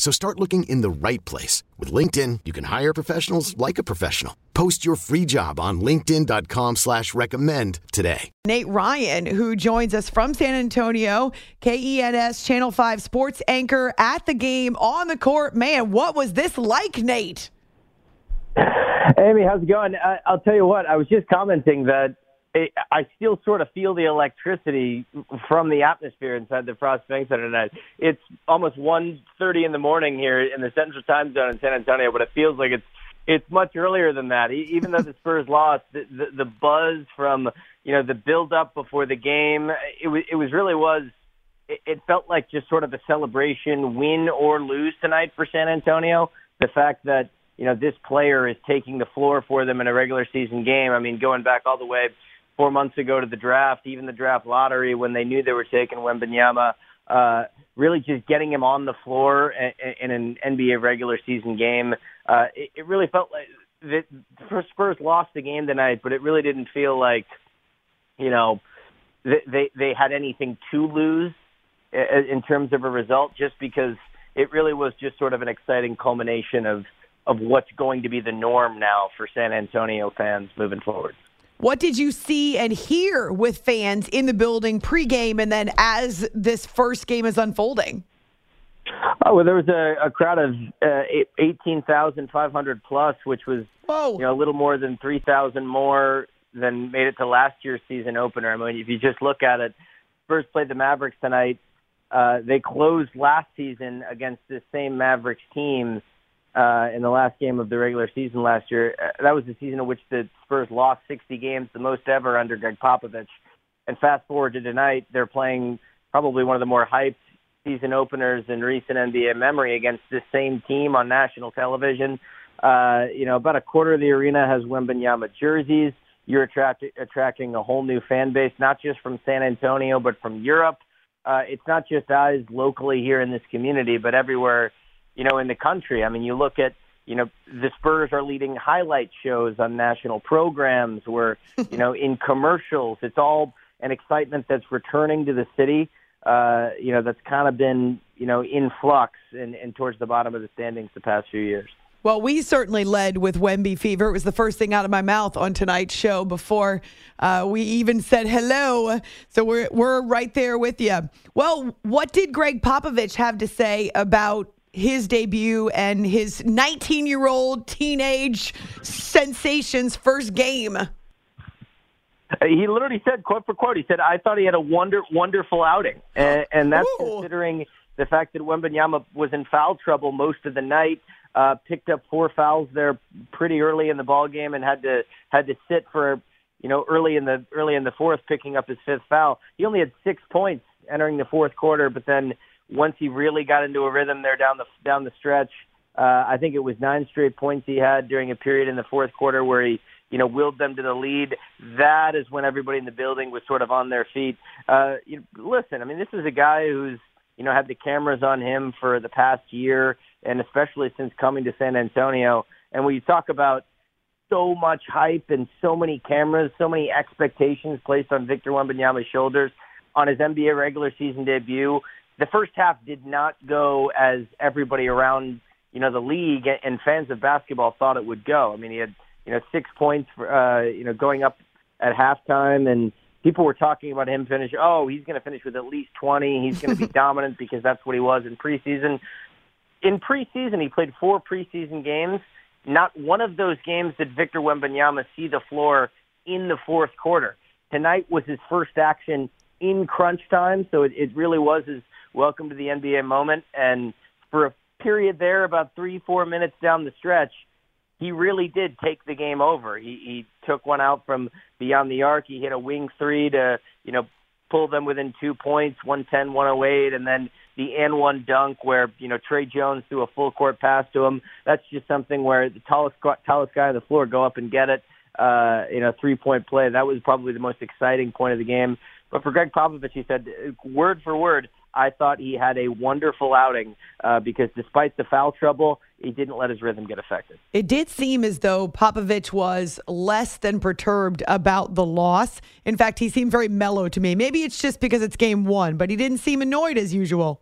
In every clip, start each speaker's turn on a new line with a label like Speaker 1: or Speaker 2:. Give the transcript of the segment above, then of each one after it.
Speaker 1: So start looking in the right place. With LinkedIn, you can hire professionals like a professional. Post your free job on linkedin.com slash recommend today.
Speaker 2: Nate Ryan, who joins us from San Antonio, KENS Channel 5 sports anchor at the game on the court. Man, what was this like, Nate?
Speaker 3: Amy, how's it going? I, I'll tell you what, I was just commenting that I still sort of feel the electricity from the atmosphere inside the Frost Bank Center tonight. It's almost 1.30 in the morning here in the Central Time Zone in San Antonio, but it feels like it's it's much earlier than that. Even though the Spurs lost, the, the, the buzz from you know the build up before the game, it was it was really was. It, it felt like just sort of a celebration, win or lose tonight for San Antonio. The fact that you know this player is taking the floor for them in a regular season game. I mean, going back all the way four months ago to the draft, even the draft lottery when they knew they were taking Wembanyama, uh, really just getting him on the floor in, an NBA regular season game. Uh, it, it really felt like the Spurs lost the game tonight, but it really didn't feel like, you know, they they, they had anything to lose in terms of a result, just because it really was just sort of an exciting culmination of of what's going to be the norm now for San Antonio fans moving forward.
Speaker 2: What did you see and hear with fans in the building pregame and then as this first game is unfolding?
Speaker 3: Oh well, there was a, a crowd of uh, eighteen thousand five hundred plus, which was
Speaker 2: Whoa.
Speaker 3: you know a little more than three thousand more than made it to last year's season opener. I mean, if you just look at it, Spurs played the Mavericks tonight. Uh, they closed last season against this same Mavericks team uh, in the last game of the regular season last year. Uh, that was the season in which the Spurs lost 60 games, the most ever under Gregg Popovich. And fast forward to tonight, they're playing probably one of the more hyped season openers in recent NBA memory against this same team on national television. Uh, you know, about a quarter of the arena has Wembanyama jerseys. You're attract- attracting a whole new fan base, not just from San Antonio, but from Europe. Uh, it's not just eyes locally here in this community, but everywhere you know, in the country. I mean, you look at, you know, the Spurs are leading highlight shows on national programs where, you know, in commercials, it's all an excitement that's returning to the city. Uh, you know, that's kind of been, you know, in flux and, and towards the bottom of the standings the past few years.
Speaker 2: Well, we certainly led with Wemby fever. It was the first thing out of my mouth on tonight's show before uh, we even said hello. So we're we're right there with you. Well, what did Gregg Popovich have to say about his debut and his 19 year old teenage sensation's first game.
Speaker 3: He literally said, quote for quote, he said, I thought he had a wonder, wonderful outing. And, and that's Ooh. considering the fact that Wembanyama was in foul trouble most of the night, uh, picked up four fouls there pretty early in the ball game and had to, had to sit for, you know, early in the, early in the fourth, picking up his fifth foul. He only had six points entering the fourth quarter, but then once he really got into a rhythm there down the down the stretch, uh, I think it was nine straight points he had during a period in the fourth quarter where he you know willed them to the lead. That is when everybody in the building was sort of on their feet. Uh, you, listen, I mean, this is a guy who's you know had the cameras on him for the past year, and especially since coming to San Antonio. And when you talk about so much hype and so many cameras, so many expectations placed on Victor Wembanyama's shoulders on his NBA regular season debut the first half did not go as everybody around you know the league and fans of basketball thought it would go. I mean, he had you know six points for uh, you know going up at halftime, and people were talking about him finish. Oh, he's going to finish with at least twenty. He's going to be dominant because that's what he was in preseason. in preseason, he played four preseason games. Not one of those games did Victor Wembanyama see the floor in the fourth quarter. Tonight was his first action in crunch time, so it, it really was his welcome to the NBA moment. And for a period there, about three, four minutes down the stretch, he really did take the game over. He, he took one out from beyond the arc. He hit a wing three to, you know, pull them within two points, 110, 108, and then the and one dunk where you know Tre Jones threw a full court pass to him. That's just something where the tallest tallest guy on the floor go up and get it. Uh, in a three point play, that was probably the most exciting point of the game. But for Gregg Popovich, he said word for word, I thought he had a wonderful outing uh, because despite the foul trouble, he didn't let his rhythm get affected.
Speaker 2: It did seem as though Popovich was less than perturbed about the loss. In fact, he seemed very mellow to me. Maybe it's just because it's game one, but he didn't seem annoyed as usual.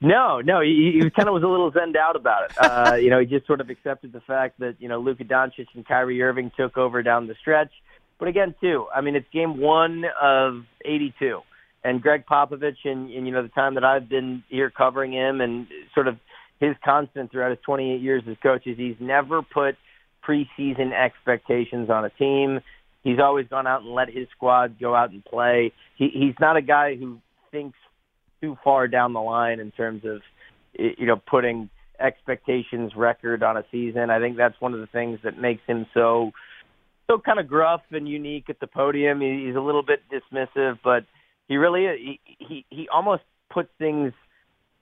Speaker 3: No, no, he, he kind of was a little zenned out about it. Uh, you know, he just sort of accepted the fact that you know Luka Doncic and Kyrie Irving took over down the stretch. But again, too, I mean, it's game one of 82 and Gregg Popovich and, and you know the time that I've been here covering him and sort of his constant throughout his 28 years as coach is he's never put preseason expectations on a team. He's always gone out and let his squad go out and play. He, he's not a guy who thinks too far down the line in terms of you know putting expectations record on a season. I think that's one of the things that makes him so so kind of gruff and unique at the podium. He's a little bit dismissive, but he really he he, he almost puts things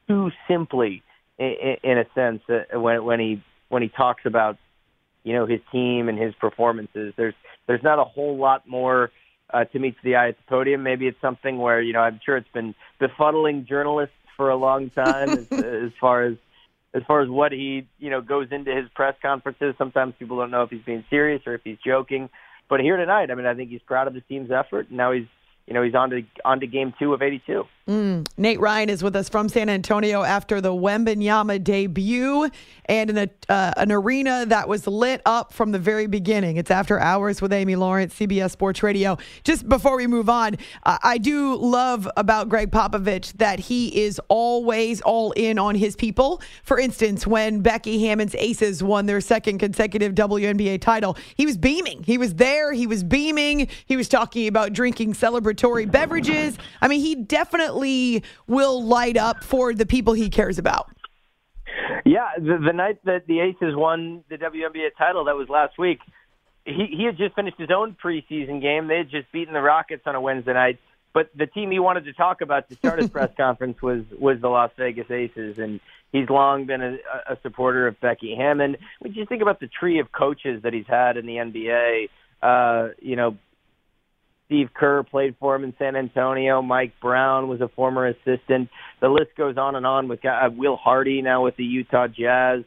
Speaker 3: too simply in, in a sense uh, when when he when he talks about you know his team and his performances. There's there's not a whole lot more uh, to meet the eye at the podium. Maybe it's something where you know I'm sure it's been befuddling journalists for a long time as, as far as as far as what he you know goes into his press conferences. Sometimes people don't know if he's being serious or if he's joking. But here tonight, I mean, I think he's proud of his team's effort. And now he's you know, he's on to on to game two of 82.
Speaker 2: Mm. Nate Ryan is with us from San Antonio after the Wembanyama debut and in a, uh, an arena that was lit up from the very beginning. It's After Hours with Amy Lawrence, CBS Sports Radio. Just before we move on, uh, I do love about Gregg Popovich that he is always all in on his people. For instance, when Becky Hammon's Aces won their second consecutive WNBA title, he was beaming. He was there. He was beaming. He was talking about drinking celebratory beverages. I mean, he definitely definitely will light up for the people he cares about.
Speaker 3: Yeah, the, the night that the Aces won the WNBA title, that was last week. He he had just finished his own preseason game. They had just beaten the Rockets on a Wednesday night. But the team he wanted to talk about to start his press conference was was the Las Vegas Aces, and he's long been a, a supporter of Becky Hammon. When you think about the tree of coaches that he's had in the NBA, uh, you know, Steve Kerr played for him in San Antonio. Mike Brown was a former assistant. The list goes on and on with uh, Will Hardy now with the Utah Jazz.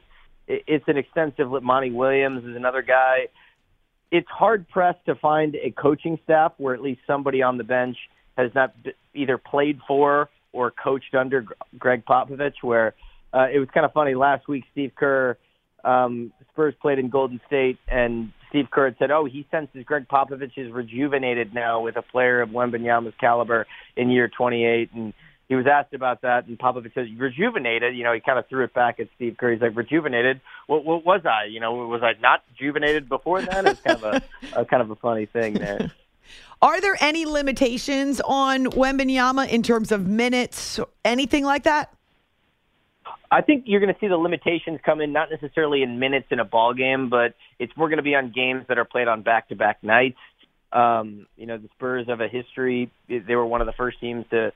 Speaker 3: It's an extensive. List. Monty Williams is another guy. It's hard pressed to find a coaching staff where at least somebody on the bench has not either played for or coached under Gregg Popovich. Where uh, it was kind of funny last week. Steve Kerr, um, Spurs played in Golden State, and Steve Kerr said, "Oh, he senses Gregg Popovich is rejuvenated now with a player of Wembanyama's caliber in year 28." And he was asked about that, and Popovich said, "Rejuvenated." You know, he kind of threw it back at Steve Kerr. He's like, "Rejuvenated? What, what was I? You know, was I not rejuvenated before then?" It's kind of a, a kind of a funny thing there.
Speaker 2: Are there any limitations on Wembanyama in terms of minutes, anything like that?
Speaker 3: I think you're going to see the limitations come in, not necessarily in minutes in a ball game, but it's more going to be on games that are played on back-to-back nights. Um, you know, the Spurs have a history. They were one of the first teams to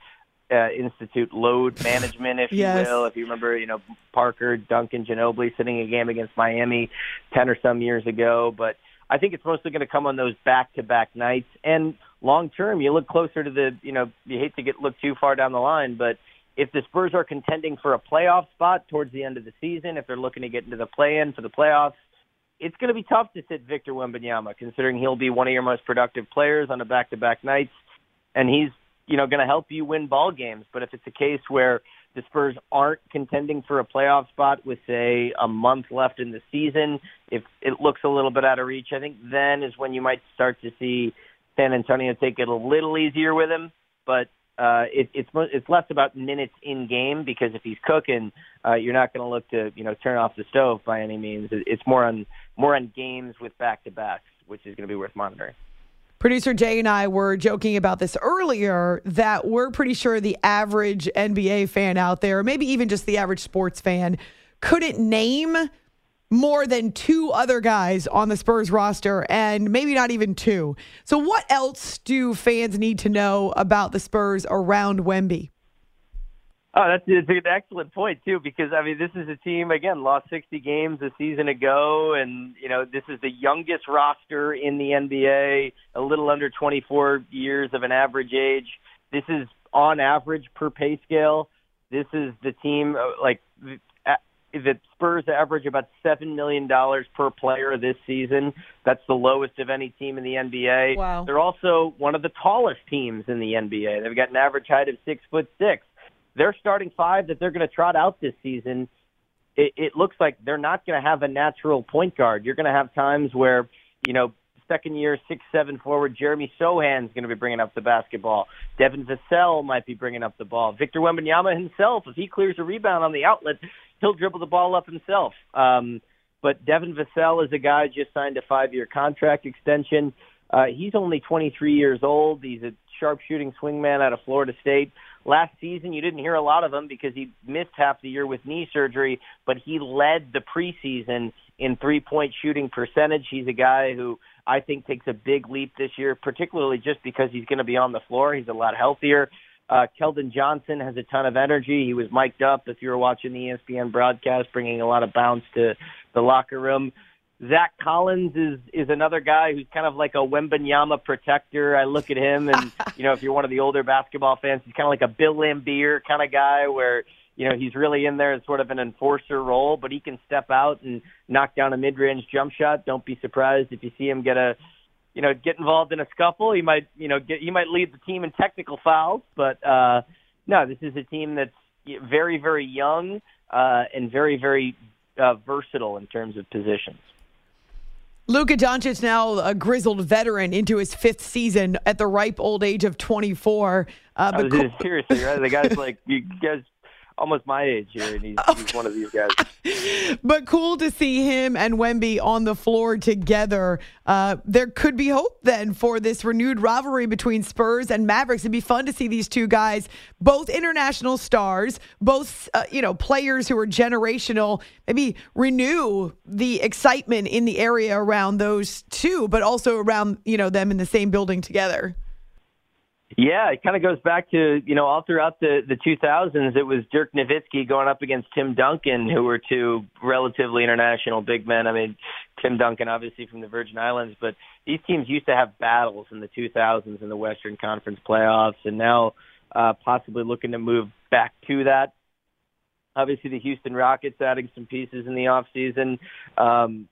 Speaker 3: uh, institute load management, if
Speaker 2: yes.
Speaker 3: you will. If you remember, you know, Parker, Duncan, Ginobili sitting a game against Miami 10 or some years ago. But I think it's mostly going to come on those back-to-back nights. And long term, you look closer to the, you know, you hate to get look too far down the line, but – if the Spurs are contending for a playoff spot towards the end of the season, if they're looking to get into the play-in for the playoffs, it's going to be tough to sit Victor Wembanyama, considering he'll be one of your most productive players on the back-to-back nights, and he's you know going to help you win ball games. But if it's a case where the Spurs aren't contending for a playoff spot with say a month left in the season, if it looks a little bit out of reach, I think then is when you might start to see San Antonio take it a little easier with him. But uh, it, it's it's less about minutes in game because if he's cooking, uh, you're not going to look to you know turn off the stove by any means. It's more on more on games with back to backs, which is going to be worth monitoring.
Speaker 2: Producer Jay and I were joking about this earlier that we're pretty sure the average NBA fan out there, or maybe even just the average sports fan, couldn't name more than two other guys on the Spurs roster, and maybe not even two. So, what else do fans need to know about the Spurs around Wemby?
Speaker 3: Oh, that's, that's an excellent point too, because I mean, this is a team again lost 60 games a season ago, and you know this is the youngest roster in the NBA, a little under 24 years of an average age. This is on average per pay scale. This is the team uh, like the Spurs average about seven million dollars per player this season. That's the lowest of any team in the NBA.
Speaker 2: Wow.
Speaker 3: They're also one of the tallest teams in the NBA. They've got an average height of six foot six their starting five that they're going to trot out this season, it, it looks like they're not going to have a natural point guard. You're going to have times where, you know, second year, six, seven forward Jeremy Sochan's going to be bringing up the basketball. Devin Vassell might be bringing up the ball. Victor Wembanyama himself, if he clears a rebound on the outlet, he'll dribble the ball up himself. Um, but Devin Vassell is a guy just signed a five-year contract extension. Uh, he's only 23 years old. He's a sharpshooting swingman out of Florida State. Last season, you didn't hear a lot of him because he missed half the year with knee surgery, but he led the preseason in three-point shooting percentage. He's a guy who I think takes a big leap this year, particularly just because he's going to be on the floor. He's a lot healthier. Uh, Keldon Johnson has a ton of energy. He was mic'd up if you were watching the ESPN broadcast, bringing a lot of bounce to the locker room. Zach Collins is is another guy who's kind of like a Wembanyama protector. I look at him, and you know, if you're one of the older basketball fans, he's kind of like a Bill Laimbeer kind of guy, where you know he's really in there as sort of an enforcer role, but he can step out and knock down a mid-range jump shot. Don't be surprised if you see him get a you know get involved in a scuffle. He might you know get he might lead the team in technical fouls, but uh, no, this is a team that's very very young uh, and very very uh, versatile in terms of positions.
Speaker 2: Luka Doncic, now a grizzled veteran into his fifth season at the ripe old age of 24.
Speaker 3: Uh, but cool. seriously, right? The guy's like, you guys almost my age here, and he's, he's one of these guys.
Speaker 2: but cool to see him and Wemby on the floor together. Uh, there could be hope then for this renewed rivalry between Spurs and Mavericks. It'd be fun to see these two guys, both international stars, both uh, you know players who are generational. Maybe renew the excitement in the area around those two, but also around you know them in the same building together.
Speaker 3: Yeah, it kind of goes back to you know all throughout the the 2000s. It was Dirk Nowitzki going up against Tim Duncan, who were two relatively international big men. I mean, Tim Duncan obviously from the Virgin Islands, but these teams used to have battles in the 2000s in the Western Conference playoffs, and now uh, possibly looking to move back to that. Obviously, the Houston Rockets adding some pieces in the off season. Um,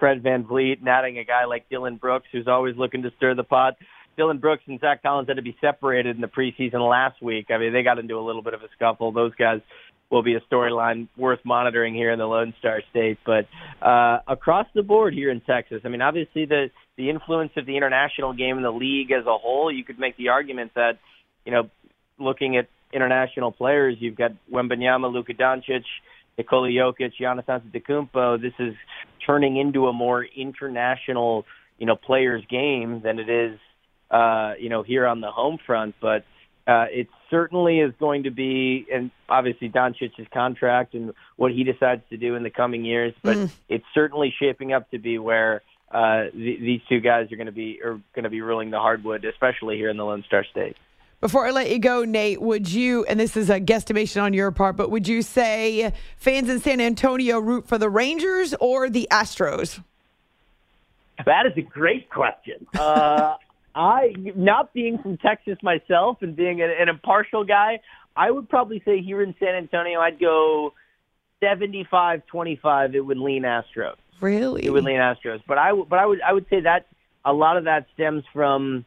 Speaker 3: Fred VanVleet and adding a guy like Dillon Brooks, who's always looking to stir the pot. Dillon Brooks and Zach Collins had to be separated in the preseason last week. I mean, they got into a little bit of a scuffle. Those guys will be a storyline worth monitoring here in the Lone Star State. But uh, across the board here in Texas, I mean, obviously the the influence of the international game in the league as a whole, you could make the argument that, you know, looking at international players, you've got Wembanyama, Luka Doncic, Nikola Jokic, Giannis Antetokounmpo. This is turning into a more international, you know, players game than it is uh, you know, here on the home front. But uh, it certainly is going to be, and obviously Doncic's contract and what he decides to do in the coming years. But mm. it's certainly shaping up to be where uh, th- these two guys are going to be are going to be ruling the hardwood, especially here in the Lone Star State.
Speaker 2: Before I let you go, Nate, would you, and this is a guesstimation on your part, but would you say fans in San Antonio root for the Rangers or the Astros?
Speaker 3: That is a great question. Uh, I, not being from Texas myself and being an, an impartial guy, I would probably say here in San Antonio, I'd go 75-25. It would lean Astros.
Speaker 2: Really?
Speaker 3: It would lean Astros. But I, but I would, I would say that a lot of that stems from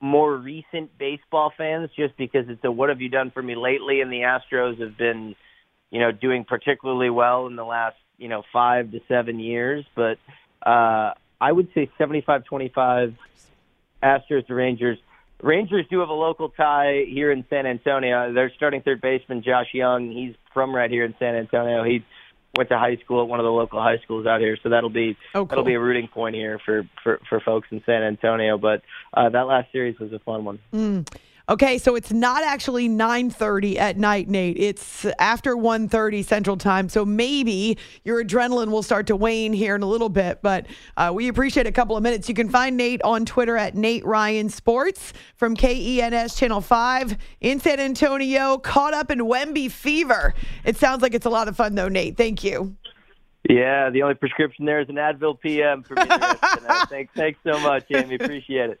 Speaker 3: more recent baseball fans, just because it's a what have you done for me lately, and the Astros have been, you know, doing particularly well in the last, you know, five to seven years. But uh, I would say 75-25 Astros to Rangers. Rangers do have a local tie here in San Antonio. They're starting third baseman Josh Jung. he's from right here in San Antonio. He went to high school at one of the local high schools out here, so that'll be
Speaker 2: Oh, cool.
Speaker 3: that'll be a rooting point here for for for folks in San Antonio. But uh, that last series was a fun one.
Speaker 2: Okay, so it's not actually 9:30 at night, Nate. It's after 1:30 Central Time. So maybe your adrenaline will start to wane here in a little bit, but uh, we appreciate a couple of minutes. You can find Nate on Twitter at Nate Ryan Sports from KENS Channel 5 in San Antonio, caught up in Wemby fever. It sounds like it's a lot of fun though, Nate. Thank you.
Speaker 3: Yeah, the only prescription there is an Advil PM for me. the rest of the night. Thanks, thanks so much, Amy. Appreciate it.